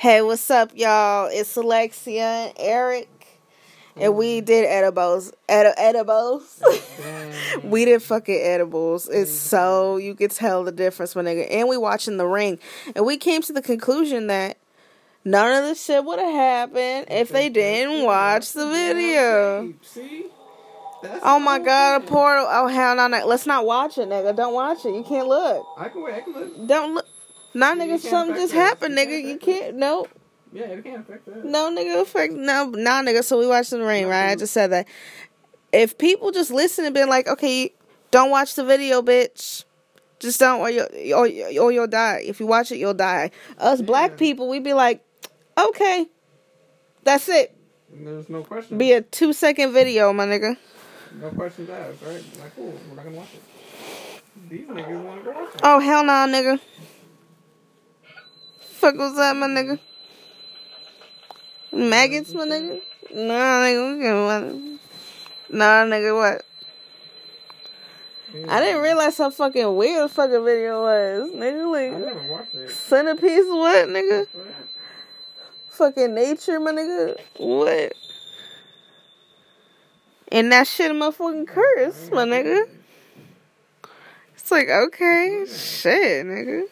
Hey, what's up, y'all? It's Alexia and Eric, and we mm. did edibles. Edi- edibles. Mm-hmm. we did fucking edibles. It's mm-hmm. so you could tell the difference, my nigga. And we watching The Ring, and we came to the conclusion that none of this shit would have happened if they didn't watch the video. See? That's Oh my god, a portal. Oh hell no, no. Let's not watch it, nigga. Don't watch it. You can't look. I can wait. I can look. Don't look. Nah, nigga, something just that. happened, nigga. You can't. No. Yeah, it can't affect that. No, nigga, fuck, no, nah, nigga. So we watched the rain, right? I just said that. If people just listen and been like, okay, don't watch the video, bitch. Just don't, or you, or, or you'll die. If you watch it, you'll die. Us black people, we'd be like, okay, that's it. There's no question. Be a two second video, my nigga. no questions asked, right? Like, cool. We're not gonna watch it. These niggas want to go watch it. Oh hell no, nigga. Fuck was that, my nigga? Maggots, my nigga. Nah, nigga, we can what? Nah, nigga, what? I didn't realize how fucking weird the fucking video was, nigga. I Like never watched it. centerpiece, what, nigga? Fucking nature, my nigga. What? And that shit, my fucking curse, my nigga. It's like okay, shit, nigga.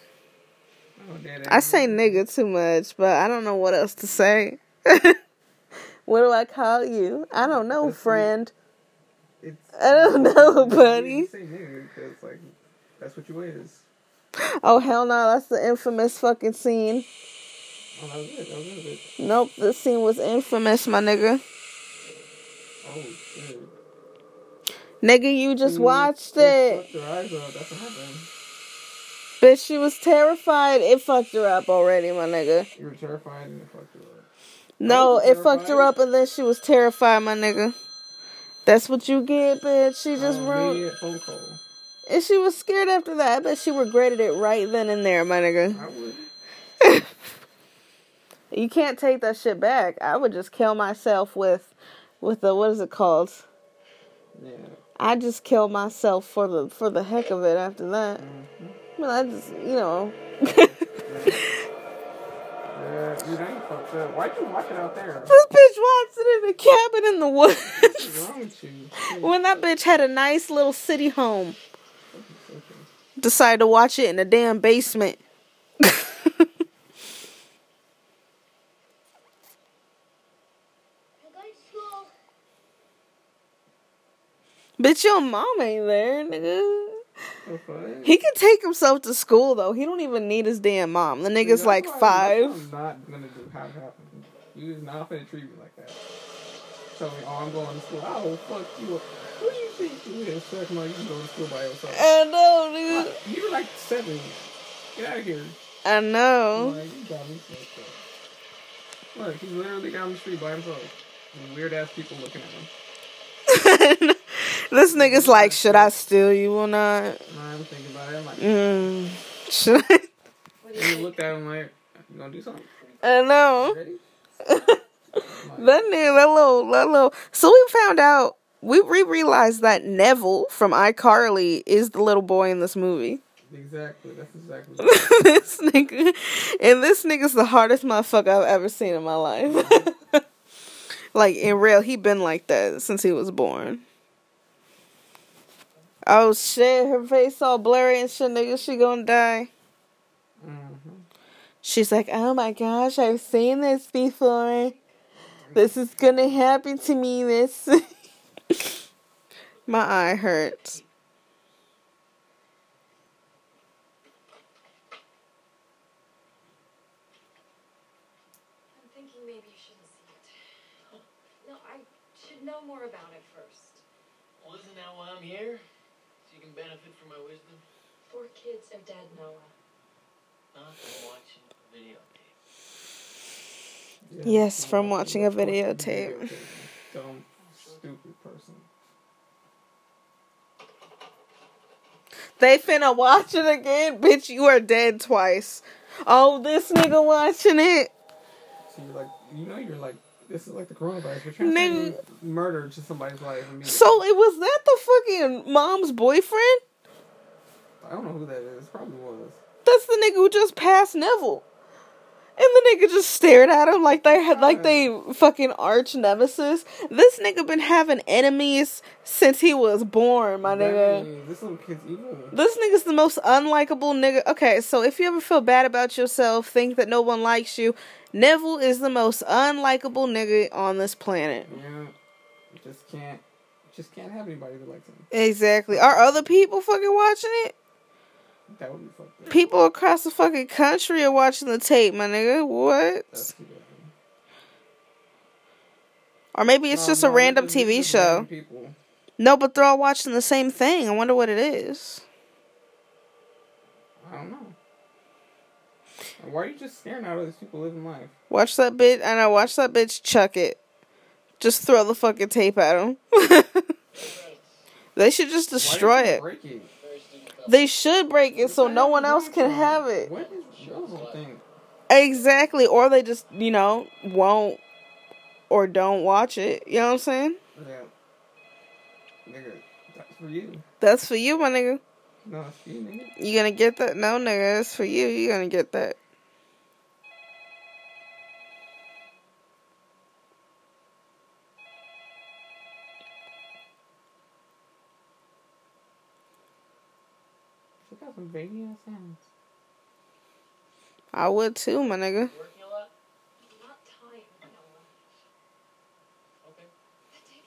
I say nigga too much, but I don't know what else to say. what do I call you? I don't know, That's friend. It's, I don't know, You buddy. say nigga because, like, that's what you is. Oh hell no, that's the infamous fucking scene. Oh, that was it. That was it. Nope, the scene was infamous, my nigga. Oh, shit. Nigga, you just Mm, watched they it. fucked eyes up. That's what happened. Bitch, she was terrified. It fucked her up already, my nigga. You were terrified and it fucked her up. No, it fucked her up and then she was terrified, my nigga. That's what you get, bitch. She just ruined. phone call. And she was scared after that. I bet she regretted it right then and there, my nigga. I would. You can't take that shit back. I would just kill myself with, with the what is it called? Yeah. I just kill myself for the for the heck of it. After that, Mm-hmm. Mean, I just you know. Yeah, dude, I ain't fucked up. Why'd you watch it out there? This bitch wants it in a cabin in the woods. when that bitch had a nice little city home, decided to watch it in a damn basement. bitch, your mom ain't there, nigga. He can take himself to school though. He don't even need his damn mom. The nigga's That's like five. I'm not gonna do. Have happen. You is not gonna treat me like that. Tell me, oh, I'm going to school. Oh, fuck you. up. Who do you think you is? Suck my, you go to school by yourself. I know, nigga. You're like seven. Get out of here. I know. Like, you got me. Look, he's literally down the street by himself. Weird ass people looking at him. this nigga's like, should I steal you or not? And I'm thinking about it. I'm like, Mm. Should I? and you looked at him like, you gonna do something? I know. That nigga, that little, that little. So we found out, we re realized that Nevel from iCarly is the little boy in this movie. Exactly. That's exactly. this nigga, and this nigga's the hardest motherfucker I've ever seen in my life. like in real, he been like that since he was born. Oh shit, her face all blurry and shit, nigga. She gonna die. mm-hmm. She's like, oh my gosh, I've seen this before. This is gonna happen to me. This. my eye hurts. I'm thinking maybe you shouldn't see it. No, I should know more about it first. Well, isn't that why I'm here? So you can benefit from my wisdom? Four kids dead, Noah. Huh? From watching a videotape. Yes, from watching a videotape. Dumb, stupid person. They finna watch it again, bitch. You are dead twice. Oh, this nigga watching it. So you're like, you know, you're like, this is like the coronavirus. You're trying Nigga. to murder to somebody's life. I, mean, So it was that the fucking mom's boyfriend? I don't know who that is. Probably was. That's the nigga who just passed Nevel. And the nigga just stared at him like they had like they fucking arch nemesis. This nigga been having enemies since he was born, my nigga. This little kid's evil. This nigga's the most unlikable nigga. Okay, so if you ever feel bad about yourself, think that no one likes you, Nevel is the most unlikable nigga on this planet. Yeah. Just can't. Just can't have anybody that likes him. Exactly. Are other people fucking watching it? That would be fucked up. People across the fucking country are watching the tape, my nigga. What? Or maybe it's No, just a random TV show. random No, but they're all watching the same thing. I wonder what it is. I don't know. Why are you just staring at all these people living life? Watch that bitch. And I. Watch that bitch chuck it. Just throw the fucking tape at him. they should just destroy Why did you it. They should break it so no one else can have it. What is your whole thing? Exactly. Or they just, you know, won't or don't watch it. You know what I'm saying? Yeah. Nigga, that's for you. That's for you, my nigga. No, it's for you, nigga. You gonna get that? No, nigga. That's for you. You gonna get that. She got some baby ass hands. I would too, my nigga. Working a lot? Not time, Noah. Okay. That tape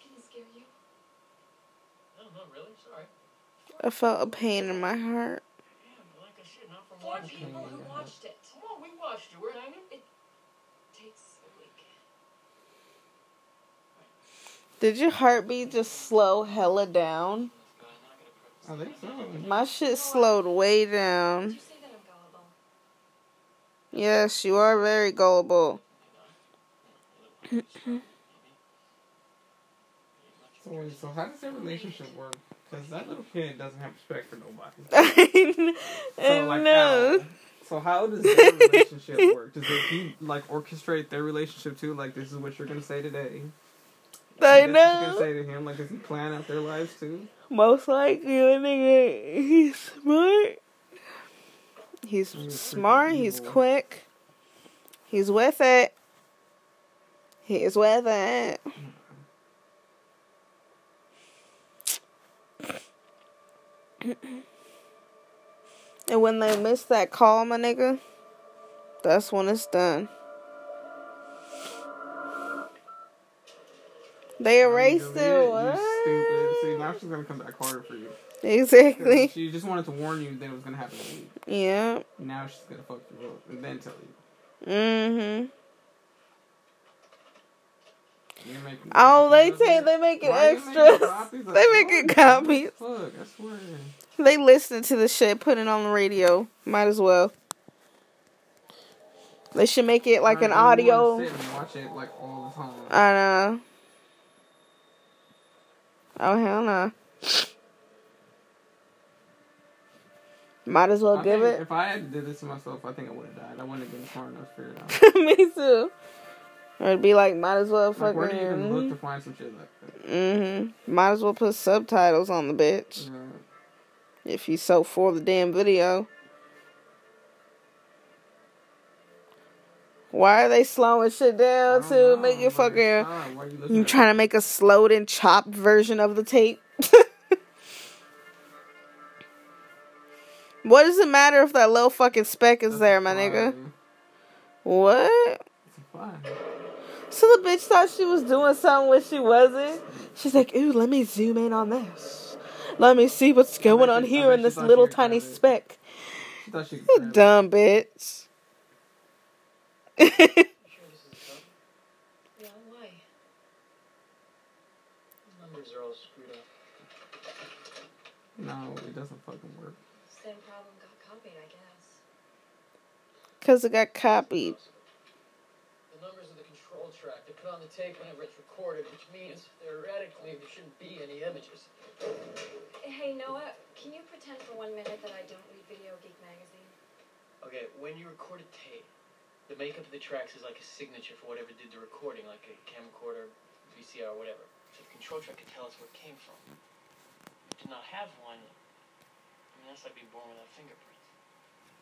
didn't scare you. No, not really. Sorry. I felt a pain in my heart. Yeah, like I said, not from Four watching. people who watched it. Come on, we watched it. We're hanging. Takes a week. Did your heartbeat just slow hella down? I think so. My shit slowed way down. Did you say that I'm gullible? Yes, you are very gullible. So, wait, so how does their relationship work? Because that little kid doesn't have respect for nobody. I So, like, know. how? So how does their relationship work? Does he like orchestrate their relationship too? Like this is what you're gonna say today. I what You're gonna know. say to him like does he plan out their lives too? Most likely, a nigga, he's smart. He's smart. He's quick. He's with it. He's with it. And when they miss that call, my nigga, that's when it's done. They erased it. What? Stupid. See now she's gonna come back harder for you. Exactly. She just wanted to warn you that it was gonna happen to you. Yeah. Now she's gonna fuck you up and then tell you. Mm-hmm. Making Oh, they take they make it Why are you extras. They make it copies. Fuck, I swear. They listen to the shit, put it on the radio. Might as well. They should make it like an do you wanna audio. Sit and watch it like all the time. I know. Oh hell no. Might as well I give it. If I had did this to myself, I think I would have died. I wouldn't have been smart enough to figure it out. Me too. It'd be like, might as well fucking. Like, where do you even look to find some shit like that? mm-hmm. Might as well put subtitles on the bitch if you so for the damn video. Why are they slowing shit down to make it fucking? you You trying to make a slowed and chopped version of the tape? what does it matter if that little fucking speck is That's there, my nigga? What? It's a fly. So the bitch thought she was doing something when she wasn't. She's like, ooh, let me zoom in on this. Let me see what's going on here in this little tiny speck. She thought she could You grab it. dumb bitch. You sure this is the stuff? Yeah, why? These numbers are all screwed up. No, it doesn't fucking work. Same problem got copied, I guess. Because it got copied. The numbers of the control track, they put on the tape whenever it's recorded, which means theoretically there shouldn't be any images. Hey, Noah, can you pretend for one minute that I don't read Video Geek magazine? Okay, when you record a tape, the makeup of the tracks is like a signature for whatever did the recording, like a camcorder, VCR, whatever. So the control track can tell us where it came from. To not have one, I mean, that's like being born without fingerprints.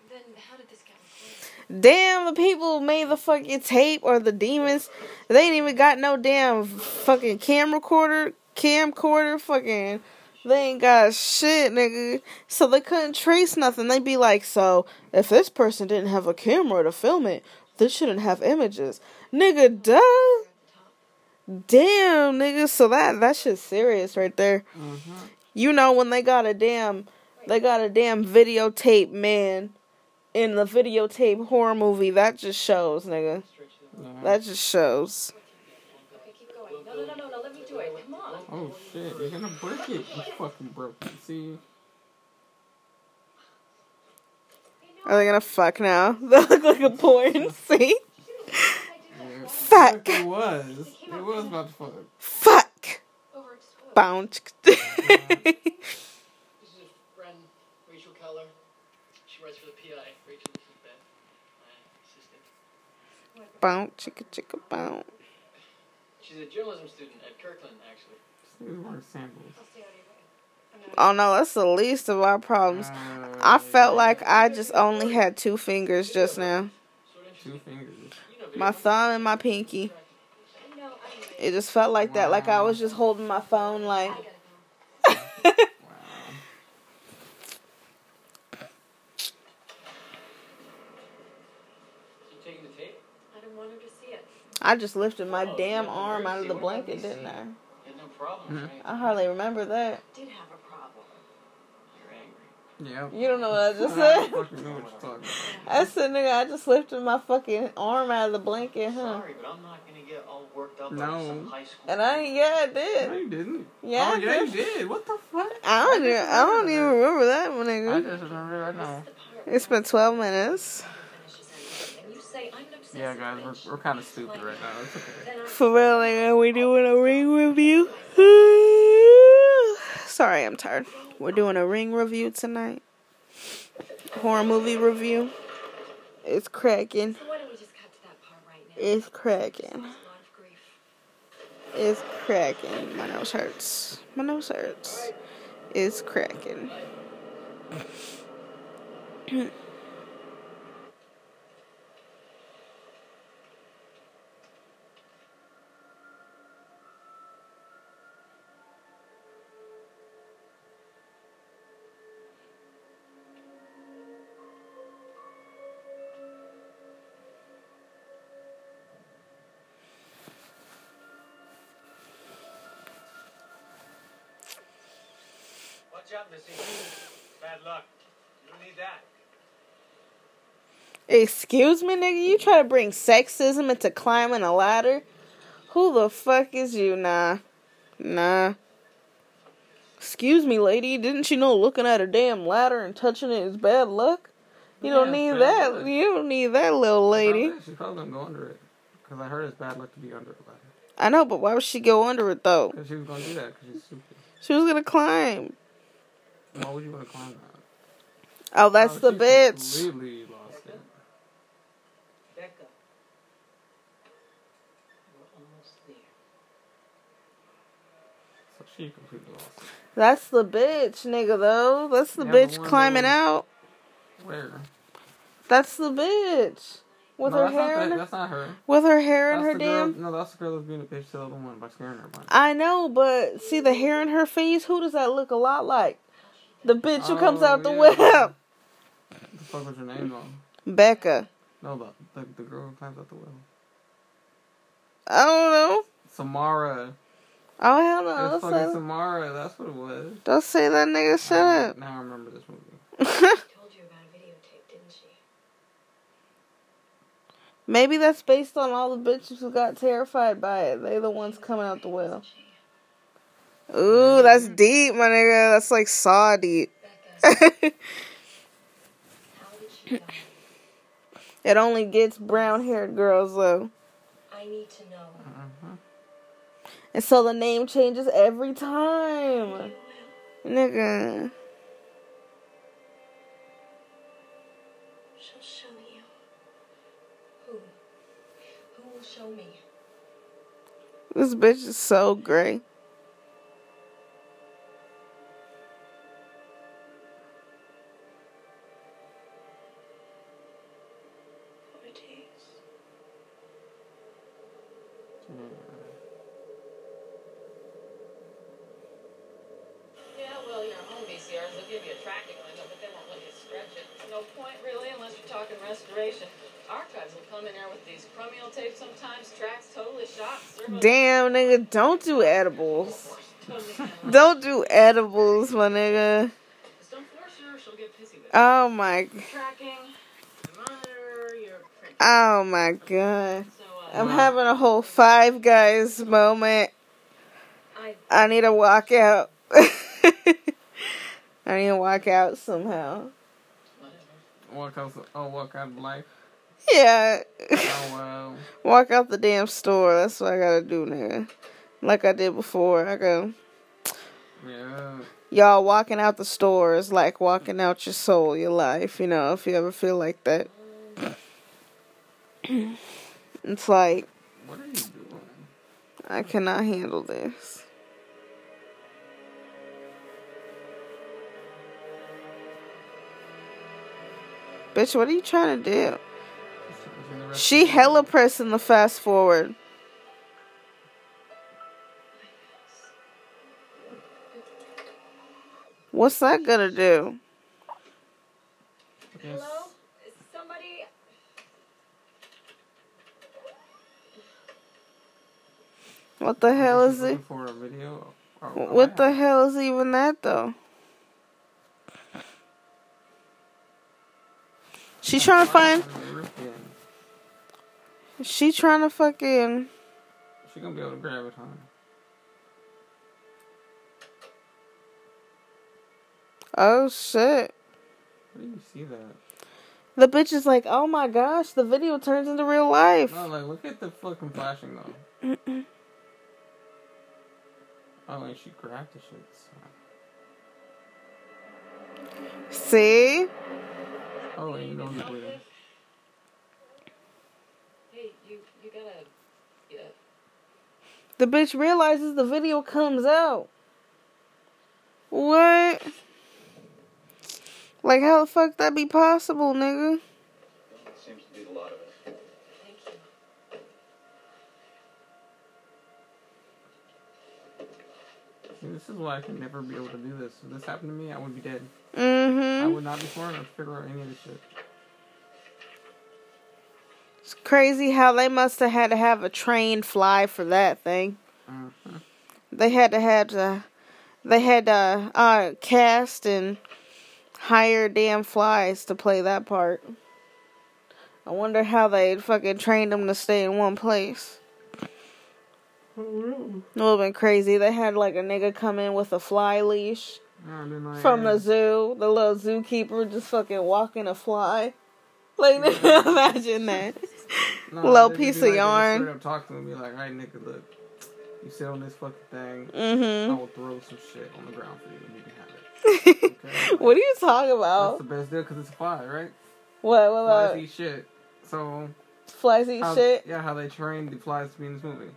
Then how did this get recorded? Damn, the people who made the fucking tape or the demons, they ain't even got no damn fucking camcorder, camcorder, fucking. They ain't got shit, nigga. So they couldn't trace nothing. They'd be like, so if this person didn't have a camera to film it, this shouldn't have images. Nigga, duh. Damn, nigga. So that that shit's serious right there. Mm-hmm. You know when they got a damn they got a damn videotape man in the videotape horror movie, that just shows, nigga. Stretch it out. Yeah. That just shows. Okay, Oh shit, you're gonna break it. You fucking broke it. See? Are they gonna fuck now? They look like a porn scene. Yeah. Fuck. It was. It was about to fuck. Fuck. Overexposed. Bounce. This is a friend, Rachel Keller. She writes for the PI. Rachel, this is Beth, my assistant. bounce. Chicka chicka bounce. She's a journalism student at Kirkland, actually. He was wearing sandals. I'll stay out of your way. I'm not- Oh no, that's the least of our problems. Uh, I felt like I just only had two fingers just now. Two fingers. My thumb and my pinky. I know. Anyway. It just felt like that, like I was just holding my phone like I gotta go. Wow. You taking the tape? I didn't want her to see it. I just lifted my damn arm out of the blanket, didn't I? You had no problem, Mhm. right? I hardly remember that. I Did have a problem. You're angry. Yep. You don't know what I just I said. fucking know what you're talking about. I said, nigga, I just lifted my fucking arm out of the blanket, huh? Sorry, but I'm not gonna get all worked up No. over some high school. And I, yeah, I did. No, did. you didn't. Yeah, Oh, I yeah, you did. did. What the fuck? I don't even, I don't even remember that one, I nigga. just remember right now. It's been 12 minutes. Finishes anything, and you say I'm an obsessive Yeah, guys, we're, we're kind of stupid right now. It's okay. For real, nigga, we doing a ring review. Sorry, I'm tired. We're doing a ring review tonight. Horror movie review. It's cracking. So why don't we just cut to that part right now? It's cracking. a lot of grief. It's cracking. My nose hurts. My nose hurts. It's cracking. Excuse me, nigga. You try to bring sexism into climbing a ladder? Who the fuck is you? Nah. Nah. Excuse me, lady. Didn't you know looking at a damn ladder and touching it is bad luck? You don't need that. luck. You don't need that little lady. Probably, she's probably gonna go under it. Because I heard it's bad luck to be under a ladder. I know, but why would she go under it though? Because she was gonna do that because she's stupid. She was gonna climb. Why would you want to climb that? Oh, that's the bitch. Completely it. Becca. We're almost there. So she completely lost it. That's the bitch, nigga. Though that's the Yeah, bitch climbing those- out. Where? That's the bitch with no, her that's not hair. that- that's not her. with her hair in That's her the girl, damn. No, that's the girl that's being a bitch to the other one by scaring her. Bunch. I know, but see the hair in her face. Who does that look a lot like? The bitch who comes Oh, out the oh, yeah. whip. What the fuck was her name though? Becca. No, the, the the girl who climbs out the well. I don't know. Samara. Oh hell It no! was Don't fucking say, Samara. That's what it was. don't say that nigga. Shut up. Now I remember this movie. Told you about a videotape, didn't she? Maybe that's based on all the bitches who got terrified by it. They the ones coming out the well. Ooh, that's deep, my nigga. That's like saw deep. It how did she die? only gets brown haired girls though. I need to know. Uh-huh. And so the name changes every time. Nigga. She'll show you. Who? Who will show me? This bitch is so gray. Nigga, don't do edibles. Don't do edibles, my nigga. Just don't force her, she'll get pissy with you. Oh my, Tracking, monitor, your print. oh my god. Uh, I'm having a whole Five Guys moment. I I need to walk out. I need to walk out somehow. Walk out. Oh, walk out of life. Yeah. Oh wow. walk out the damn store. That's what I gotta do, nigga. Like I did before. I go, Yeah. y'all walking out the store is like walking out your soul, your life, you know, if you ever feel like that. It's like, What are you doing? I cannot handle this. Bitch, what are you trying to do? She hella pressing the fast forward. What's that gonna do? Yes. Hello? Is somebody. What the hell is She's it? For a video. or a What the hell is even that though? She's trying to find. She trying to fucking. She gonna be able to grab it, huh? Oh shit. Where do you see that? The bitch is like, oh my gosh, the video turns into real life. No, like look at the fucking flashing though. Oh, and she grabbed the shit. See? Oh, and you know he's bleeding. Hey, you, you gotta. Yeah. The bitch realizes the video comes out. What? Like, how the fuck that be possible, nigga? Seems to be a lot of it. Thank you. See, this is why I could never be able to do this. If this happened to me, I would be dead. I Mm-hmm. would not be smart enough to figure out any of this shit. Crazy how they must have had to have a trained fly for that thing. Uh-huh. They had to have to, they had to uh, cast and hire damn flies to play that part. I wonder how they fucking trained them to stay in one place. It would have been crazy. They had like a nigga come in with a fly leash like, from the zoo. The little zookeeper just fucking walking a fly. Like, imagine that. Little piece of like, they'd yarn. Straight up talk to me like, alright, nigga, look. You sit on this fucking thing. Mm-hmm. I will throw some shit on the ground for you and you can have it. hmm. what are you talking about? That's the best deal because it's a fly, right? What? What Flies about eat shit. So, flies eat how, shit? yeah, how they train the flies to be in this movie.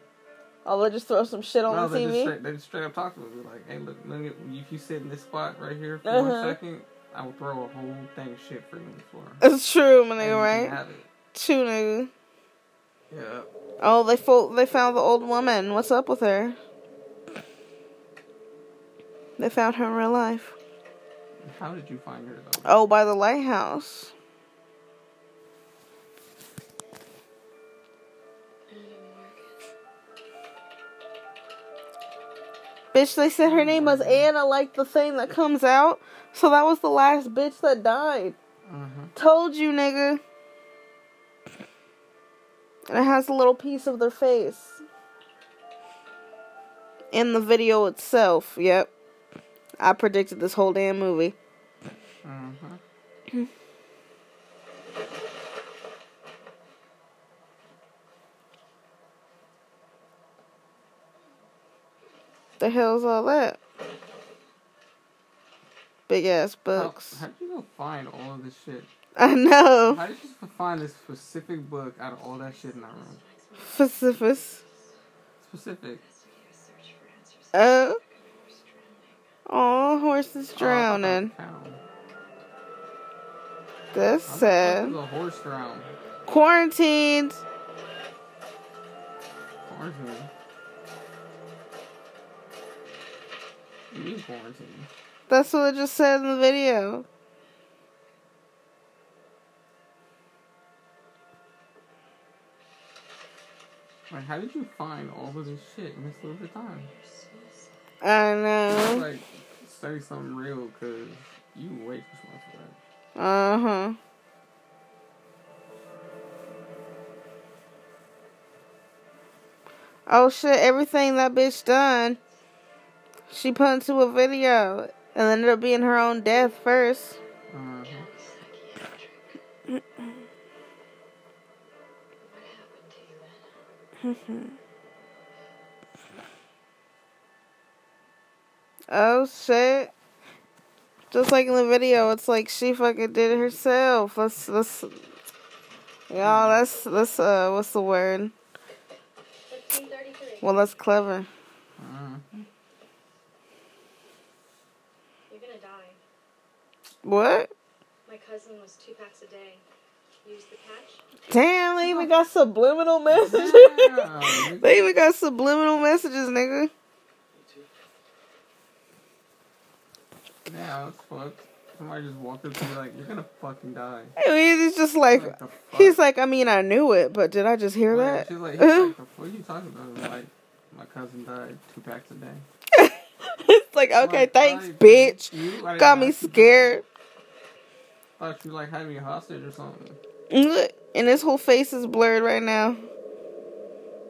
Oh, they just throw some shit on no, the they just, TV. straight, they just straight up talk to me like, hey, look, at, if you sit in this spot right here for Uh-huh. one second, I will throw a whole thing of shit for you on the floor. It's true, my nigga, right? True, nigga. Yeah. Oh, they fo- they found the old woman. What's up with her? They found her in real life. How did you find her though? Oh, by the lighthouse. Bitch, they said her name was Anna, like the thing that comes out. So that was the last bitch that died. Uh-huh. Told you, nigga. And it has a little piece of their face. In the video itself, yep. I predicted this whole damn movie. Uh-huh. The hell's all that? Big ass How, books. how did you go find all of this shit? I know. How did you find this specific book out of all that shit in that room? Pacificus. Specific. Oh. Oh, horses Oh, drowning. I thought that was a. That's How the sad. horse drown? Quarantined. quarantine. You mean quarantine? That's what it just said in the video. Like, how did you find all of this shit in this little bit of time? I know. like, say something real, cause you way too smart for that. Uh huh. Oh shit, everything that bitch done, she put into a video and ended up being her own death first. Uh-huh. Oh shit. Just like in the video, it's like she fucking did it herself. Let's let's Y'all, that's that's uh what's the word? Well that's clever. You're gonna die. What? My cousin was two packs a day. Use the patch. Damn, they even got subliminal messages. Damn. they even got subliminal messages, nigga. Yeah, that's fucked. Somebody just walked up to me like, you're gonna fucking die. I mean, he's just like Like, he's like, I mean, I knew it, but did I just hear Like, that? She's like, he's like, the fuck are you talking about? I'm like, my cousin died two packs a day. it's like, okay, Like, thanks, like, bitch. You, Got me ask you to- scared. Thought you like had me hostage or something. Look, and his whole face is blurred right now.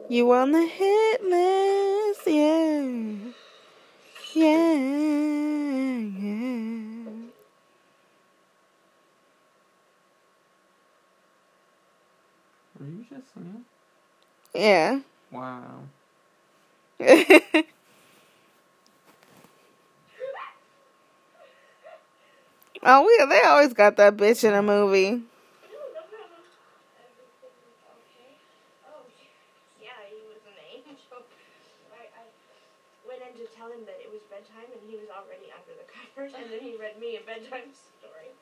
You on the hit list, yeah. Yeah, yeah. Were you just singing? Yeah. Wow. oh, yeah, they always got that bitch in a movie. Oh, yeah, he was an angel. I, I went in to tell him that it was bedtime, and he was already under the covers, and then he read me a bedtime story.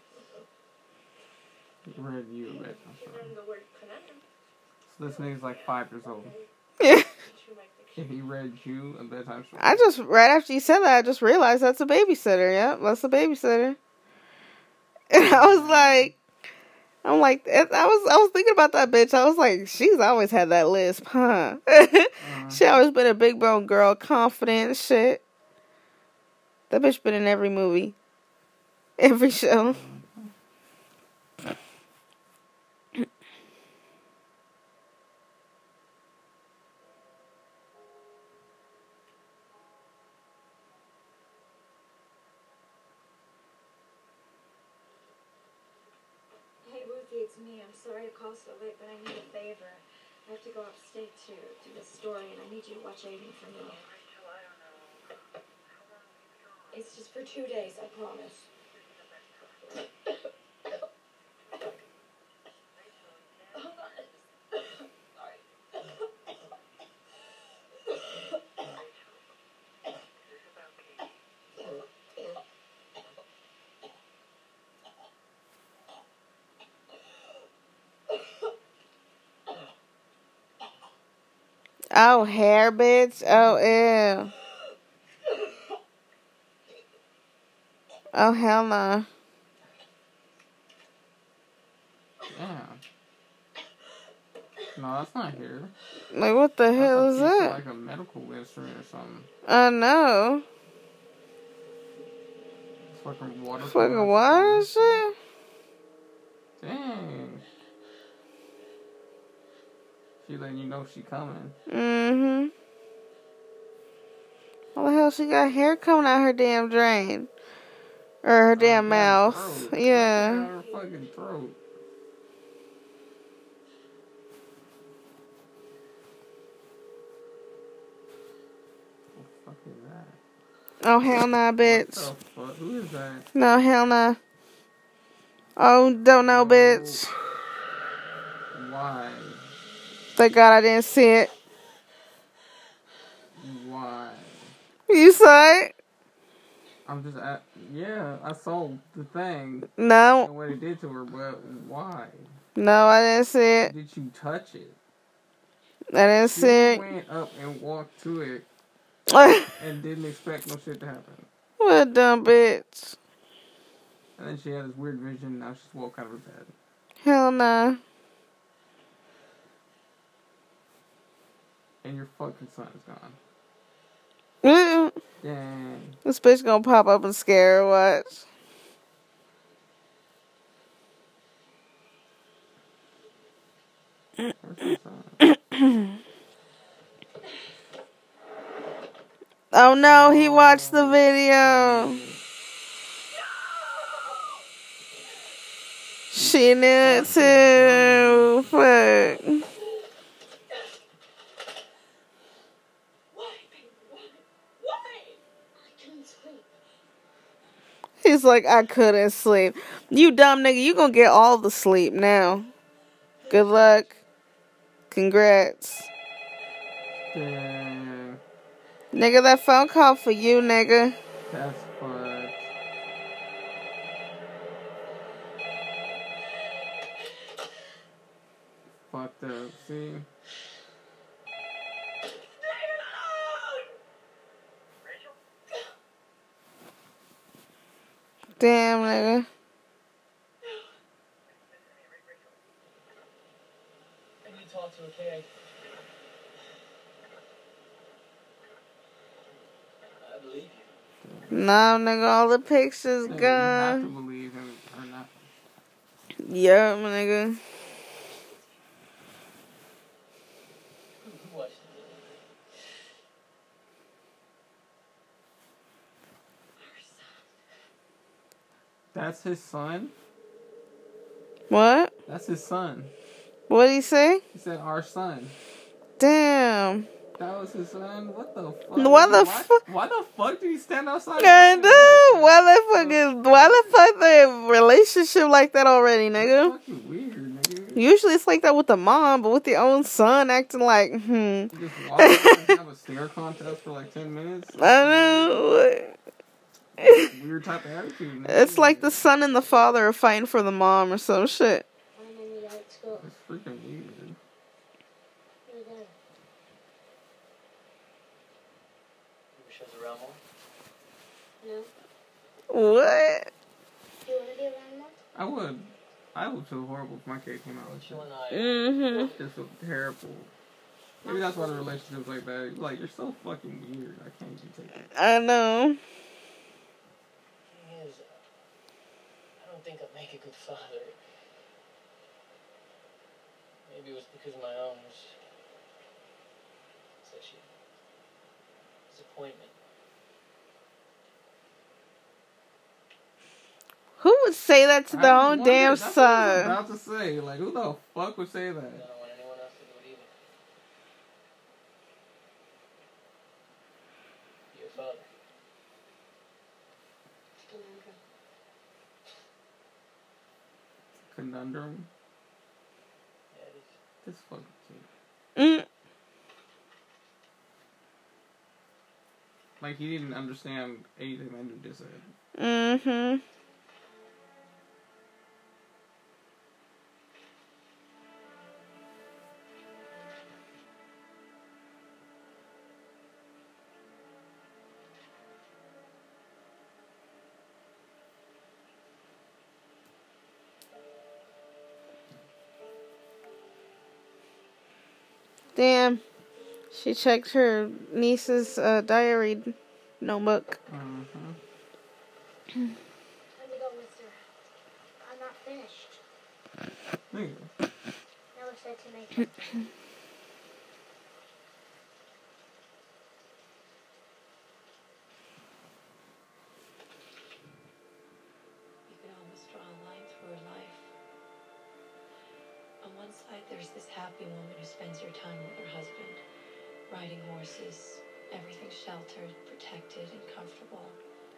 He read you a bit. He learned the word conundrum. So this nigga's like five years old. Yeah. Through my If dictionary. he read you a bedtime story. I just, right after you said that, I just realized that's a babysitter. Yep, that's a babysitter. And I was like, I'm like, I was, I was thinking about that bitch. I was like, she's always had that lisp, huh? Uh, she always been a big bone girl, confident shit. That bitch been in every movie, every show. Hey, sorry to call so late, but I need a favor. I have to go upstate to do the story, and I need you to watch Aidan for me. It's just for two days, I promise. Oh, hair, bitch. Oh, ew. Oh, hell no. yeah. No, that's not here. Like, what the That's hell is that? Like a medical instrument or something. I know. It's fucking water. Fucking water shit. Dang. She letting you know she coming. Mm-hmm. What the hell she got hair coming out her damn drain? Or her damn Her mouth. throat. Yeah. Her fucking throat. What the fuck is that? Oh, hell nah, What bitch. the fuck? Who is that? No, hell nah. Oh, don't know, bitch. Why? Thank God I didn't see it. Why? You saw it? I'm just at. Yeah, I saw the thing No. what it did to her, but why? No, I didn't see it. Did you touch it? I didn't She see went up and walked to it it. and didn't expect no shit to happen. what a dumb bitch. And then she had this weird vision. And now she's woke out of her bed. Hell nah. And your fucking son is gone. Mm, Dang. This bitch gonna pop up and scare her. Watch. Oh no, he watched the video. She knew it too. Fuck. Why, baby? Why? Why? I couldn't sleep. He's like, I couldn't sleep. You dumb nigga, you gonna get all the sleep now. Good luck. Congrats. Dang. Nigga, that phone call for you, nigga. That's fucked. Fucked up. See? Damn, nigga. I need to talk to her, okay? I believe you. Nah, nigga, all the pictures You have to gone. believe him or not. Yup, nigga. That's his son? What? That's his son. What did he say? He said, our son. Damn. That was his son? What the fuck? Why the fuck- Why the fuck did he stand outside? I know. Why the fuck is why the fuck the relationship like that already, That's nigga? fucking weird, nigga. Usually it's like that with the mom, but with the own son acting like, hmm. You just walk and have a stare contest for like 10 minutes? I know. Weird type of attitude. nigga. It's like the son and the father are fighting for the mom or some shit. When I need out at school. It's freaking weird. You're there. You wish I was around more? No? What? Do you want to be around more? I would. I would feel horrible if my kid came out with You shit. and I. Mm-hmm. Just feel terrible. Maybe that's why the relationship's like that. Like, you're so fucking weird. I can't even take it. I know. thing is, I don't think I'd make a good father. Maybe it was because of my own such a disappointment. Who would say that to I their own wonder- damn that's what I was son? about to say. Like, who the fuck would say that? don't want anyone else to do it either. Your father. Conundrum. Conundrum. Yeah, it is. This fucking kid. Mm. Like, he didn't understand anything I just said. Mm-hmm. Damn. She checked her niece's uh, diary notebook. Uh-huh. Time to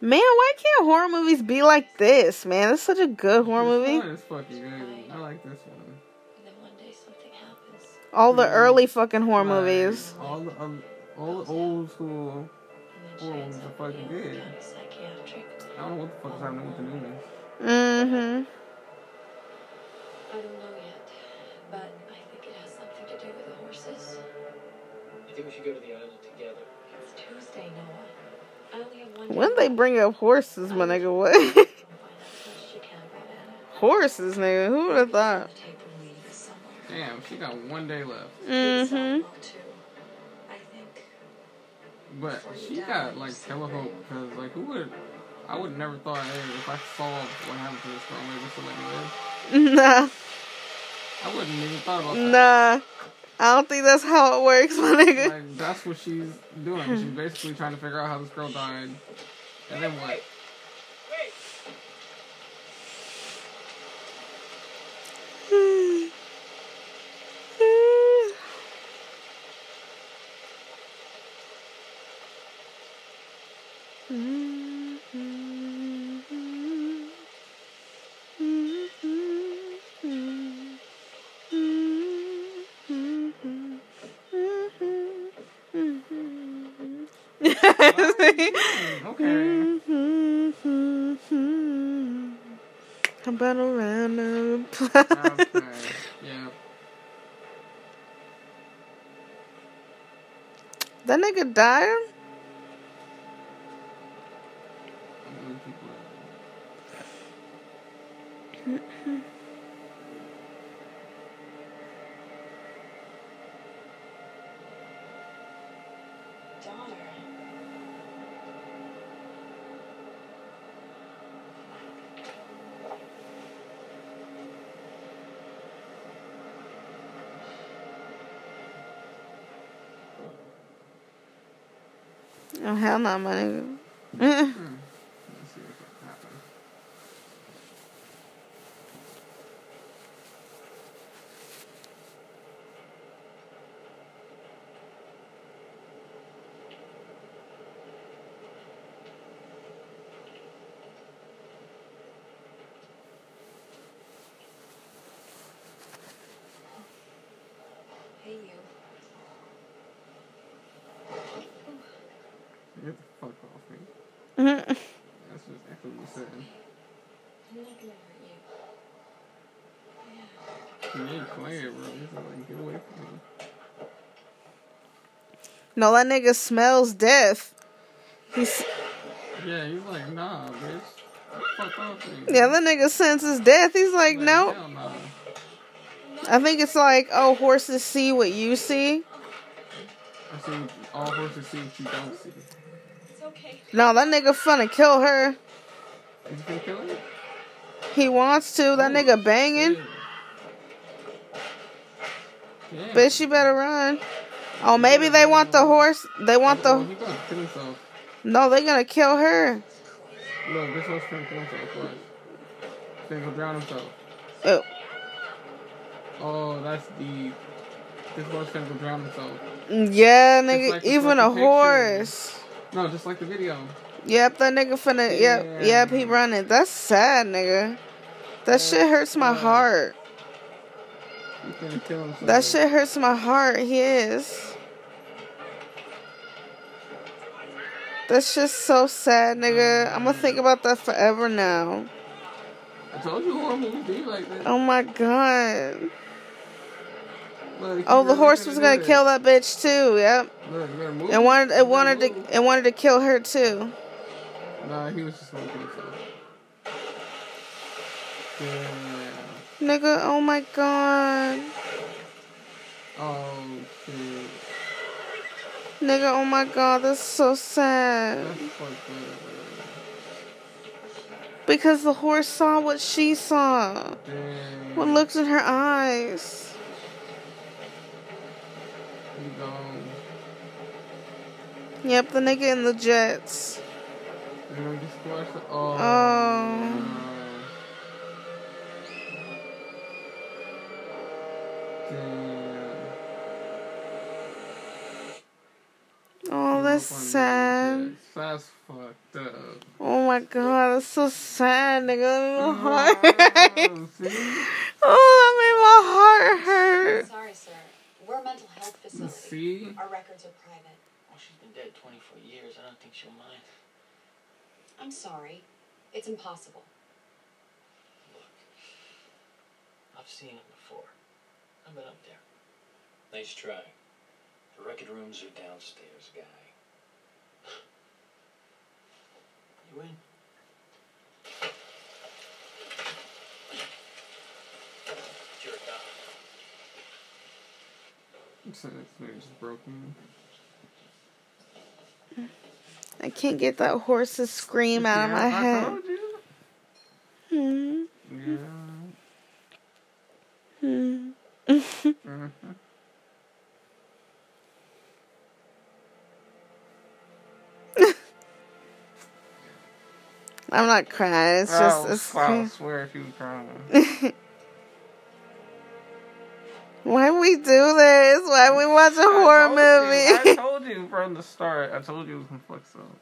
Man, why can't horror movies be like this, man? It's such a good horror This movie. one is fucking good. I like this one. And then one day something happens. All the Mhm. early fucking horror Like, movies. All the um, all the old school. And then she ends the up fucking good. psychiatric. I don't know what the fuck is happening with the new ones. Mm-hmm. I don't know yet, but I think it has something to do with the horses. I think we should go to the island together. It's Tuesday, Noah. When they bring up horses, my nigga, what? Go find out as much as you can about Anna. horses, nigga. Who would have thought? The tape will lead us somewhere. Damn, she got one day left. Mm-hmm. Softball, too. I think. But she got like telehope because like who would I would never thought hey if I saw what happened to this girl maybe she'll let me live. Nah, I wouldn't even thought about that. nah. I don't think that's how it works, my nigga. Like that's what she's doing. She's basically trying to figure out how this girl died. And then what? Okay. I'm about around the block. Okay. Yeah. That. Daughter. Oh, hell no, my nigga. Mm. Let's see what happens. Hey, you. Get the fuck off me. Mhm. That's just exactly what you said. I'm not gonna hurt you. You ain't playing, bro. Like, get away from me. No, that nigga smells death. He's Yeah, he's like, nah, bitch. Fuck off me. yeah, that nigga senses death. He's like, no. Hell nah. I think it's like, oh, horses see what you see. I see all horses see what you don't see. It's okay. No, that nigga finna kill her. Is he gonna kill her? He wants to. That nigga banging. Yeah. Bitch, you better run. Oh, maybe they want the horse. They want the. he gonna kill himself. No, they're gonna kill her. Look, this horse gonna kill himself. Watch. He's gonna drown himself. Oh, Oh, that's deep. This horse gonna go drown himself. yeah, nigga. like Even a horse. No, just like the video. Yep, that nigga finna. Yep, Yeah. yep, he running. That's sad, nigga. That shit hurts my heart. He's gonna kill himself. That shit hurts my heart. He is. That's just so sad, nigga. I'm gonna think about that forever now. I told you horror movies be like that. Oh my god. Look, Oh, the horse was gonna kill that bitch too. Yep. Look. And wanted it wanted to it wanted to kill her too. Nah, he was just gonna kill himself. Nigga, oh my god. Oh shit. Nigga, oh my god, that's so sad. That's. Because the horse saw what she saw. Damn. What looked in her eyes. Gone. Yep, the nigga in the jets. You gonna get squashed? Oh. Oh. Oh, that's sad. That's fucked up. Oh my god, that's so sad, nigga. My ah, heart. Oh, see? oh, that made my heart hurt. Sorry, sir. We're a mental health facility. See? Our records are private. Well, she's been dead 24 years. I don't think she'll mind. I'm sorry. It's impossible. Look, I've seen him before. I've been up there. Nice try. The record rooms are downstairs, guy. You in? Jerk off. So it's maybe broken. I can't get that horse's scream out of my head. told you. Hmm. Yeah. Hmm. Mhm. Mm-hmm. I'm not crying. It's just Oh, it's, I swear if you crying. why we do this? Why we watch a horror I told you- I told you from the start. I told you it was up.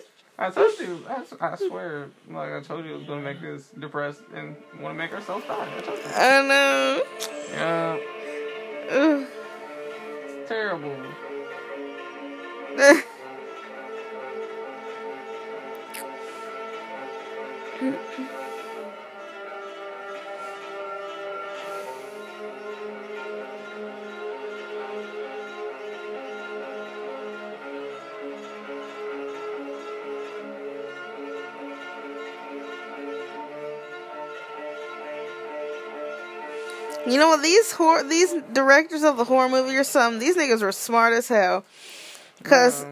I told you. I swear. Like I told you, it was gonna make us depressed and want to make ourselves die. I told you. I know. Yeah, Ugh. it's terrible. You know what? These hor- these directors of the horror movie or something, these niggas were smart as hell. Cause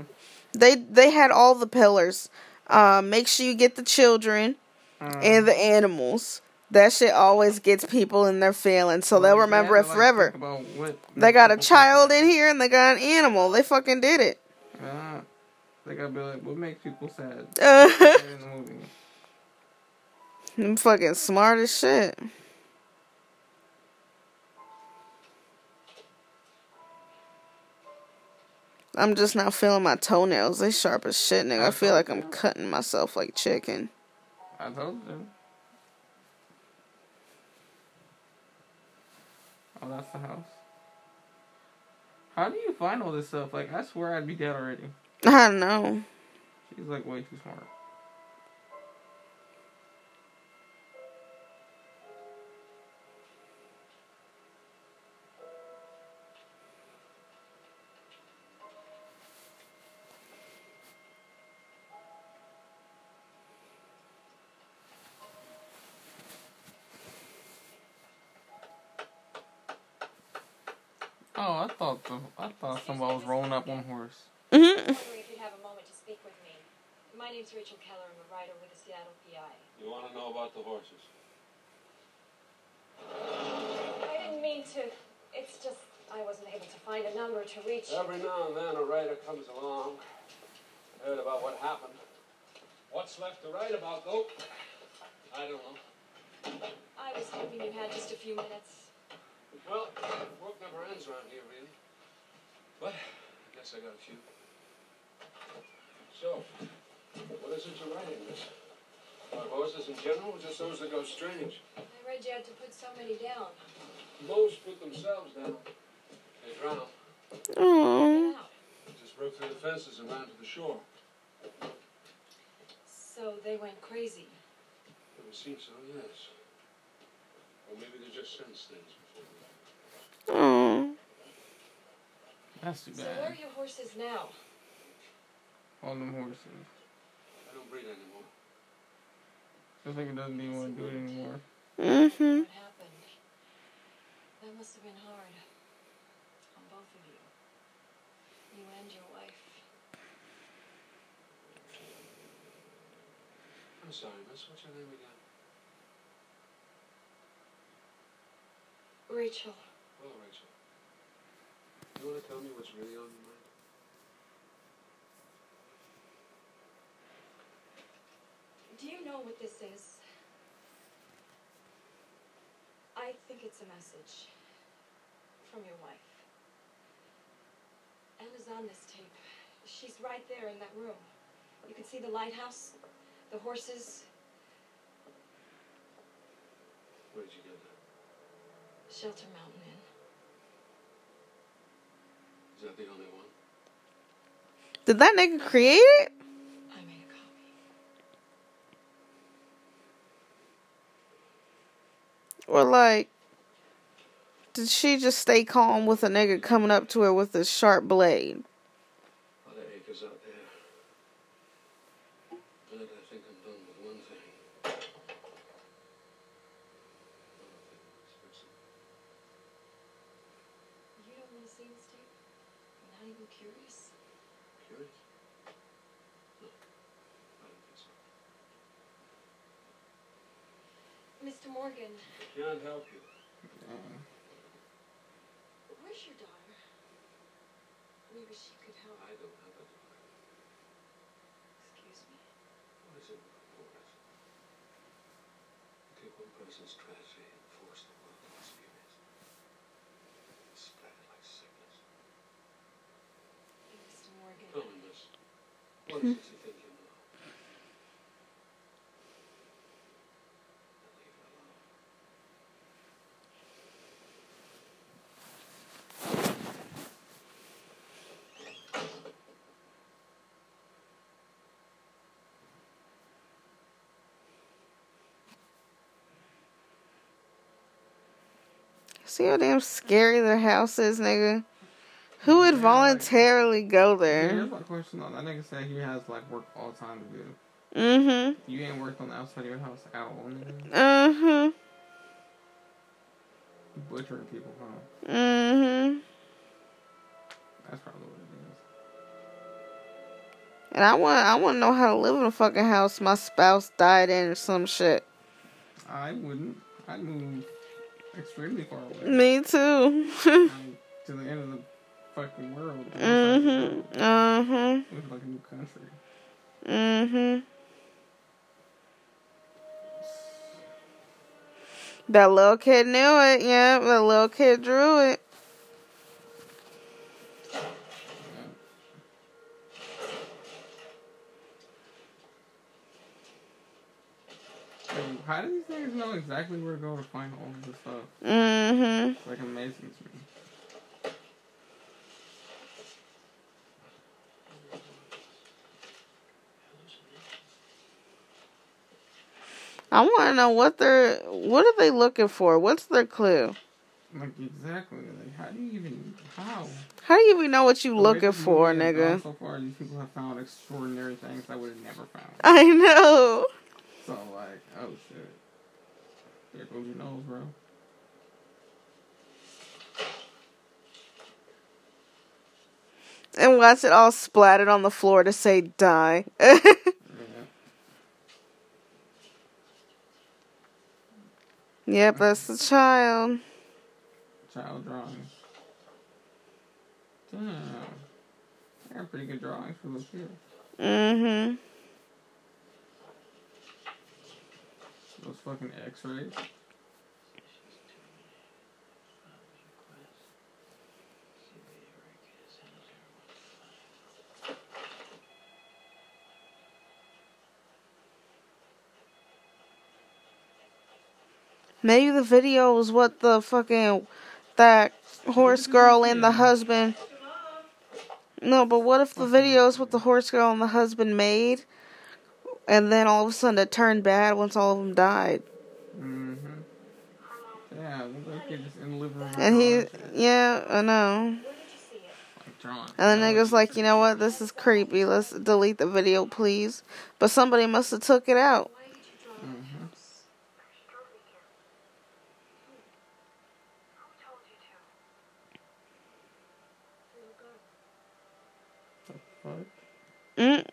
they they had all the pillars. Um, make sure you get the children um, and the animals. That shit always gets people in their feelings, so they'll remember had it like, forever. what They got a child in here and they got an animal. They fucking did it. Yeah. They gotta be like, what makes people sad Uh, in the movie? I'm fucking smart as shit. I'm just now feeling my toenails. They sharp as shit, nigga. I feel like I'm cutting myself like chicken. I told you. Oh, that's the house. How do you find all this stuff? Like, I swear I'd be dead already. I know. She's like way too smart. My Rachel Keller. I'm a writer with the Seattle PI. You want to know about the horses? I didn't mean to. It's just I wasn't able to find a number to reach. Every now and then a writer comes along. Heard about what happened. What's left to write about, though? I don't know. I was hoping you had just a few minutes. Well, work never ends around here, really. But I guess I got a few. So, what is it you're writing, miss? About horses in general, or just those that go strange? I read you had to put so many down. Most put themselves down. They drown. Oh. Get. Just broke through the fences and ran to the shore. So they went crazy. It would seem so, yes. Or maybe they just sense things before they Oh. That's too bad. So where are your horses now? All them horses. I don't breed anymore. Just like it doesn't even want to do it anymore. Mm-hmm. What happened? That must have been hard. On both of you. You and your wife. I'm sorry, miss. What's your name again? Rachel. Well, Rachel. You want to tell me what's really on your mind? Do you know what this is? I think it's a message from your wife. Anna's on this tape. She's right there in that room. You can see the lighthouse, the horses, Where did you get that? Shelter Mountain Inn. Is that the only one? Did that nigga create it? I made a copy. Or like did she just stay calm with a nigga coming up to her with a sharp blade? A lot of acres out there. But I think I'm done with one thing. You don't want to see this tape? You're not even curious? Curious? No, I don't think so. Mr. Morgan, I can't help you. Uh-uh. where's your daughter? Maybe she could help. I don't have a daughter. Excuse me. What is it important? Take one person's tragedy and force the world to experience it. Spread it like sickness. Mr. Morgan. Tell me, miss. What is it you think you know? Now leave her alone. See how damn scary their house is, nigga? Who would voluntarily go Yeah, there? here's my question though. That nigga said he has like work all the time to do. Mm-hmm. You ain't worked on the outside of your house at all, nigga. Mm-hmm. Butchering people, huh? Mm-hmm. That's probably what it is. And I want I want to know how to live in a fucking house my spouse died in or some shit. I wouldn't. I'd move extremely far away. Me too. Like, to the end of the fucking world. mhm. Uh-huh. Like a new country. Mhm. That little kid knew it. Yeah, that little kid drew it. How do these niggas know exactly where to go to find all of this stuff? Mm-hmm. It's like amazing to me. I want to know what they're what are they looking for? What's their clue? Like exactly. Like how do you even how? How do you even know what you The way looking for, movie has gone nigga? So far, these people have found extraordinary things I would have never found. I know. So like, oh shit. There goes your nose, bro. And watch it all splattered on the floor to say die. Yeah. yep, that's the child. Child drawings. Damn. Got pretty good drawings for those kids. Mm-hmm. Those fucking X-rays. Maybe the video was what the fucking that horse girl and the husband. No, but what if the video is what the horse girl and the husband made, and then all of a sudden it turned bad once all of them died, Mm-hmm. Yeah, kid just in the living room. and he, yeah, I know. Like. And the nigga's like, you know what? This is creepy. Let's delete the video, please. But somebody must have took it out. Mm-hmm. The fuck? Mm.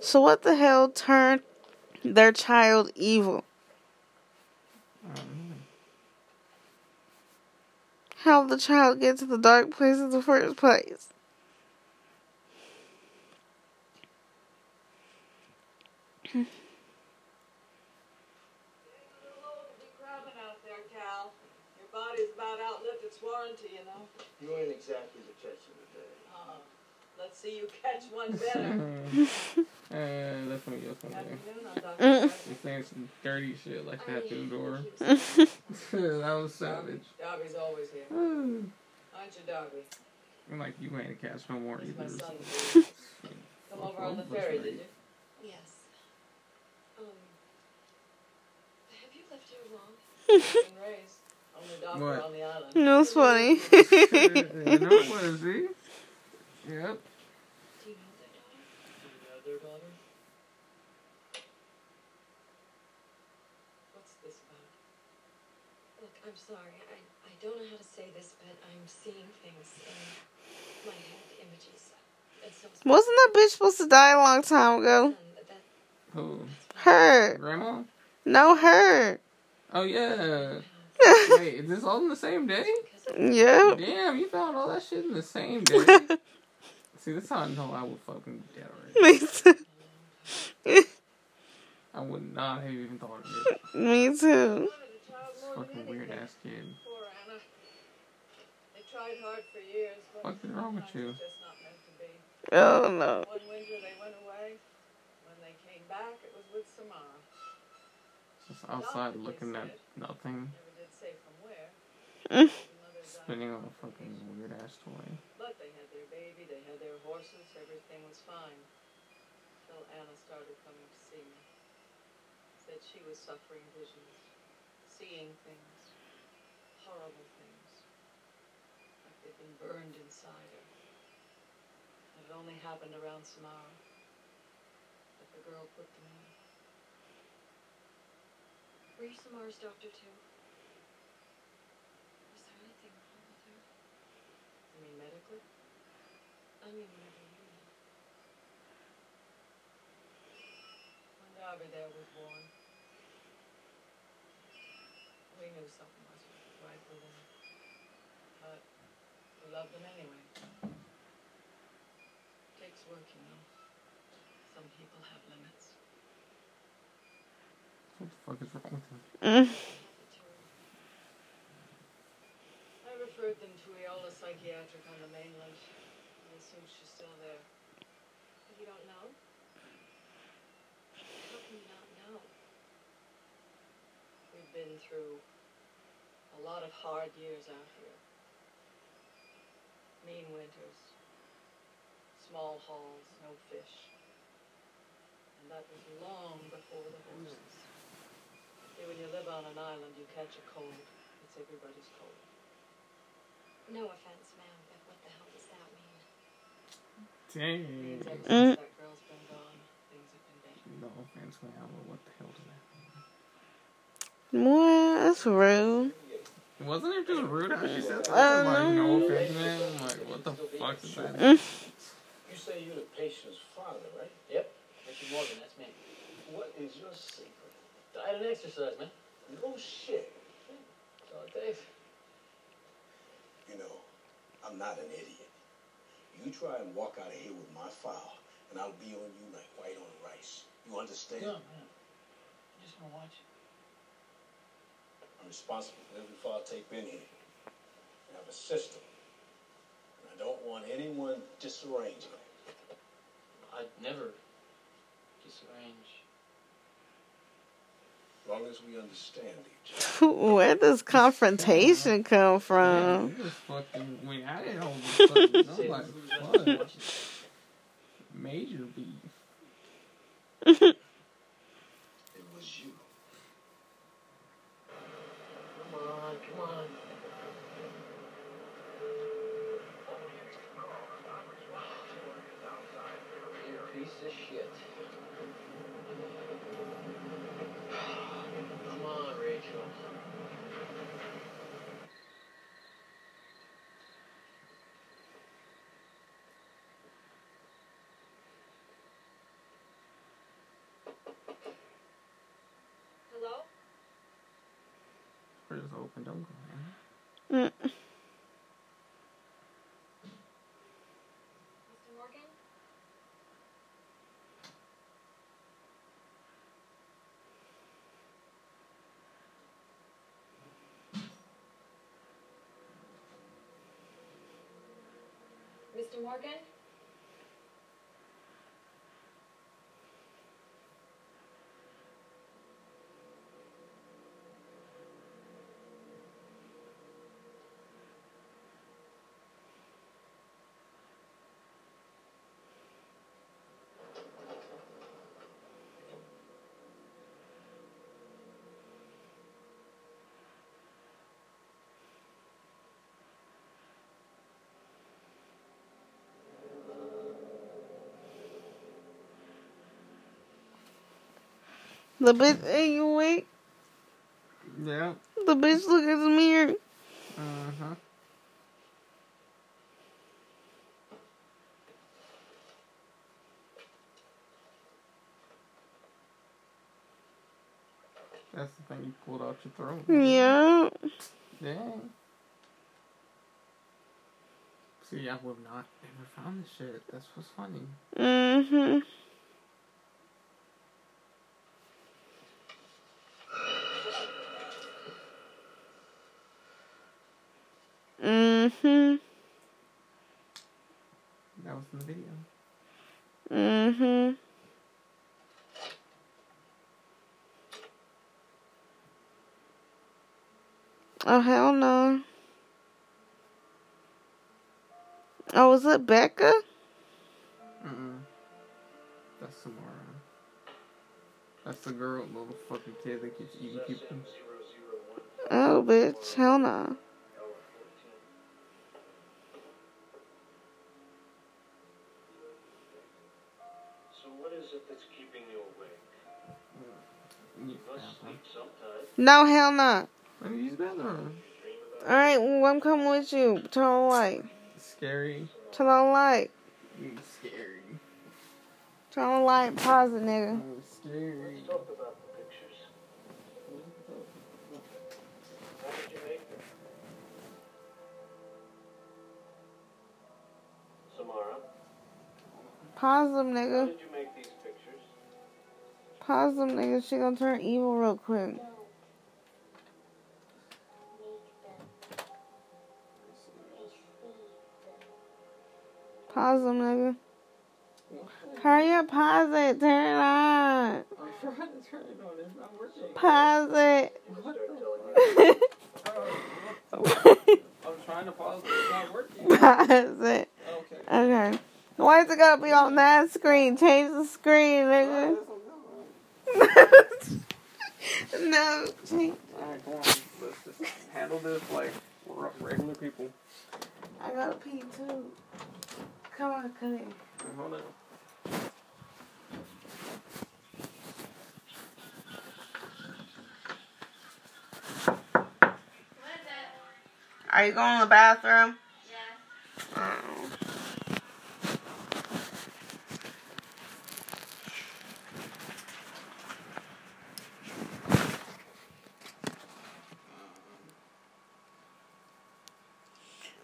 So what the hell turned their child evil? How the child get to the dark place in the first place? You ain't exactly the catch of the day. Uh, let's see you catch one better. uh, that's what you're going Afternoon, I'm Dr. Mm. You're saying some dirty shit like that through the door. He was- that was savage. Darby's always here. I'm Aren't you, Darby? like, you ain't a catch no more He's my either. son. Come over on the ferry, did you? Yes. Um, have you lived here long? Been raised. Only doctor What? on the island. That was funny. you know what, see? Yep. Do you know their daughter? You know their daughter? What's this about? Look, I'm sorry. I, I don't know how to say this, but I'm seeing things in my head, images. And so Wasn't that bitch supposed to die a long time ago? that Who? Her. Grandma? No, her. Oh, yeah. Wait, is this all in the same day? Yep. Damn, you found all that shit in the same day. See, that's how I know I would fucking be dead already. Me too. I would not have even thought of it. Me too. Fucking weird ass kid. Poor Anna. They tried hard for years, What's wrong with you? it's just not meant to be. Oh no. One winter they went away. When they came back, it was with Samara. Just outside looking at nothing, Never did say from where. Her mother died spinning on a fucking weird ass toy. But they had their baby, they had their horses, everything was fine. Till Anna started coming to see me. Said she was suffering visions, seeing things, horrible things. Like they've been burned inside her. And it only happened around Samara. That the girl put them in. Were you Samara's doctor too? Was there anything wrong with her? I mean, medically? I mean, whenever you know. When Darby there was born, we knew something wasn't right with him. But we loved him anyway. Takes work, you know. Some people have limits. What the fuck is wrong with him? Mm. I referred them to Eola Psychiatric on the mainland. I assume she's still there. You don't know? How can you not know? We've been through a lot of hard years out here. Mean winters. Small hauls, no fish. And that was long before the horses. See, when you live on an island, you catch a cold. It's everybody's cold. No offense, ma'am, but what the hell does that mean? It means ever since that girl's been gone, things have been better. No offense, man, but what the hell does that mean? What? That's rude. Wasn't it just rude how she said that? Um, like, no offense, man. I'm like, what the fuck is that? Mm. You say you're the patient's father, right? Yep. Richard Morgan, that's me. What is your secret? Diet and exercise, man. No shit. That's all it takes. You know, I'm not an idiot. You try and walk out of here with my file, and I'll be on you like white on rice. You understand? No, man. I just want to watch it. I'm responsible for every file tape in here. I have a system. And I don't want anyone disarranging it. I'd never disarrange. As long as we understand each other. Where does confrontation come Man, from? you just fucking went at it all of a sudden. I'm like. Major beef. It was you. Come on, come on. You piece of shit. Come on, Rachel. Hello? Doors open, don't go in. Mm. Mr. Morgan? Mr. Morgan? The bitch, ain't you wait. Yeah. The bitch look at the mirror. Uh huh. That's the thing you pulled out your throat. Yeah. Dang. See, I would not ever found this shit. That's what's funny. Mm-hmm. Mm-hmm. That was in the video. Mm-hmm. Oh hell no. Oh, was it Becca? Mm-mm. That's Samara. That's the girl, little fucking kid that keeps eating people. Oh, bitch, hell no. Is it that's keeping you awake? You You must asshole. sleep sometime. No, hell no. Let me use the bathroom. All right, well, I'm coming with you. Turn on the light. Scary. Turn on the light. You scary. Turn on the light. Pause it, nigga. You scary. Let's talk about the pictures. How did you make them? Samara, Pause them, how nigga. Pause them, nigga. She gonna turn evil real quick. Pause them, nigga. Hurry up, pause it. Turn it on. I'm trying to turn it on. It's not working. Pause it. I'm trying to pause it. It's not working. pause it. Okay. Okay. Why is it gotta be on that screen? Change the screen, nigga. no. Change. Alright, come on. Let's just handle this like we're regular people. I gotta pee too. Come on, come here. Hold on. Are you going to the bathroom? Yeah. Oh.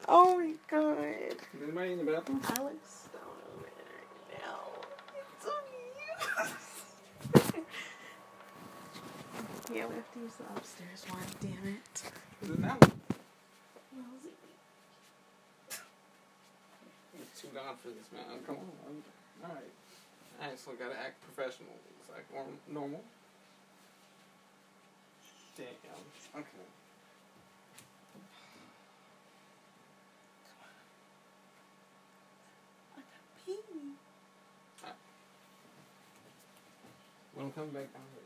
Oh my god. Is anybody in the bathroom? I look stoned over there now. It's so yeah, we have to use the upstairs one, damn it. Is it that one? I'm too gone for this, man. Come on. Alright. I just gotta act professional. It's like normal. Damn. Okay. Pee. When I'm coming back down. here,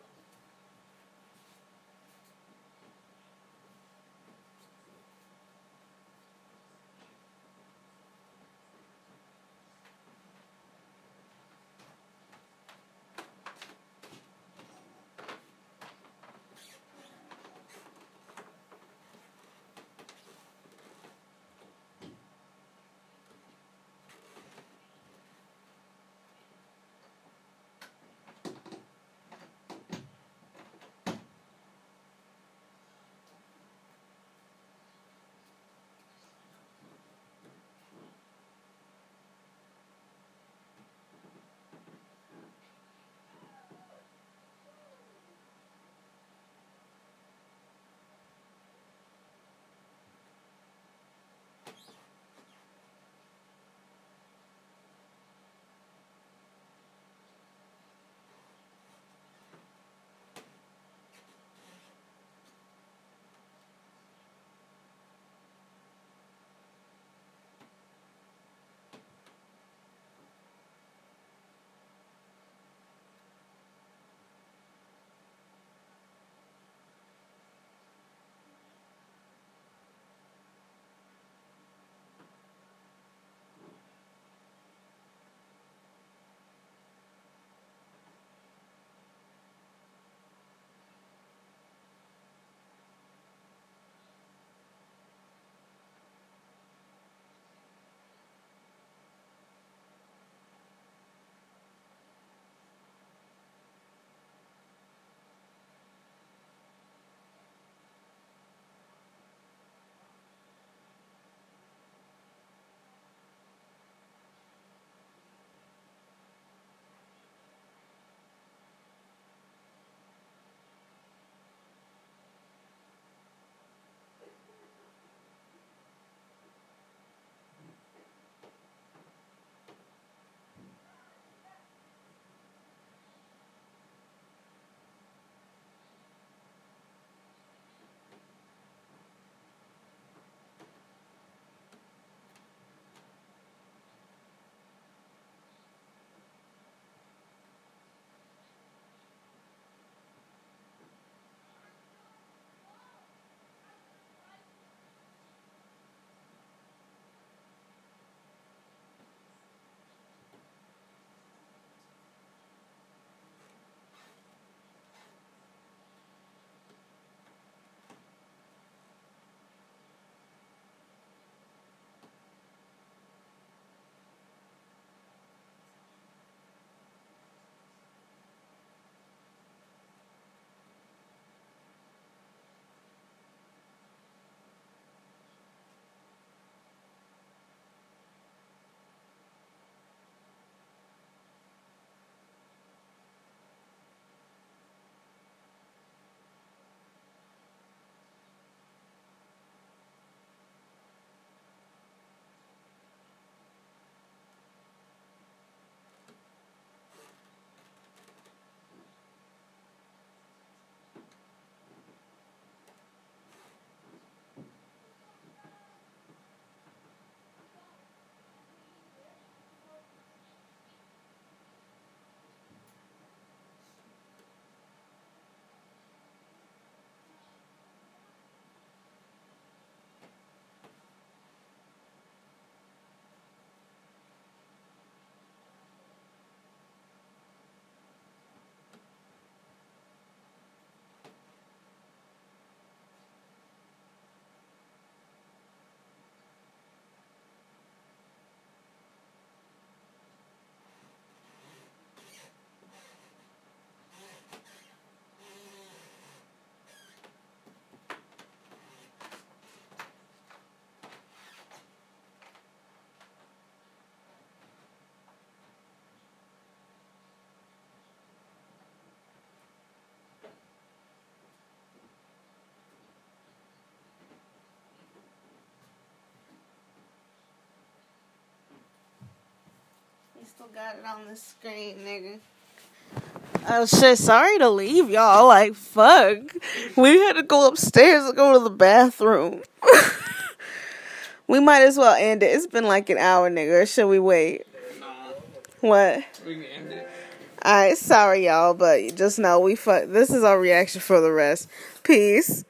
still got it on the screen, nigga. Oh shit, sorry to leave y'all. Like, fuck. We had to go upstairs to go to the bathroom. we might as well end it. It's been like an hour, nigga. Should we wait? Nah, What? we can end it. Alright, sorry y'all, but just know we fuck. This is our reaction for the rest. Peace.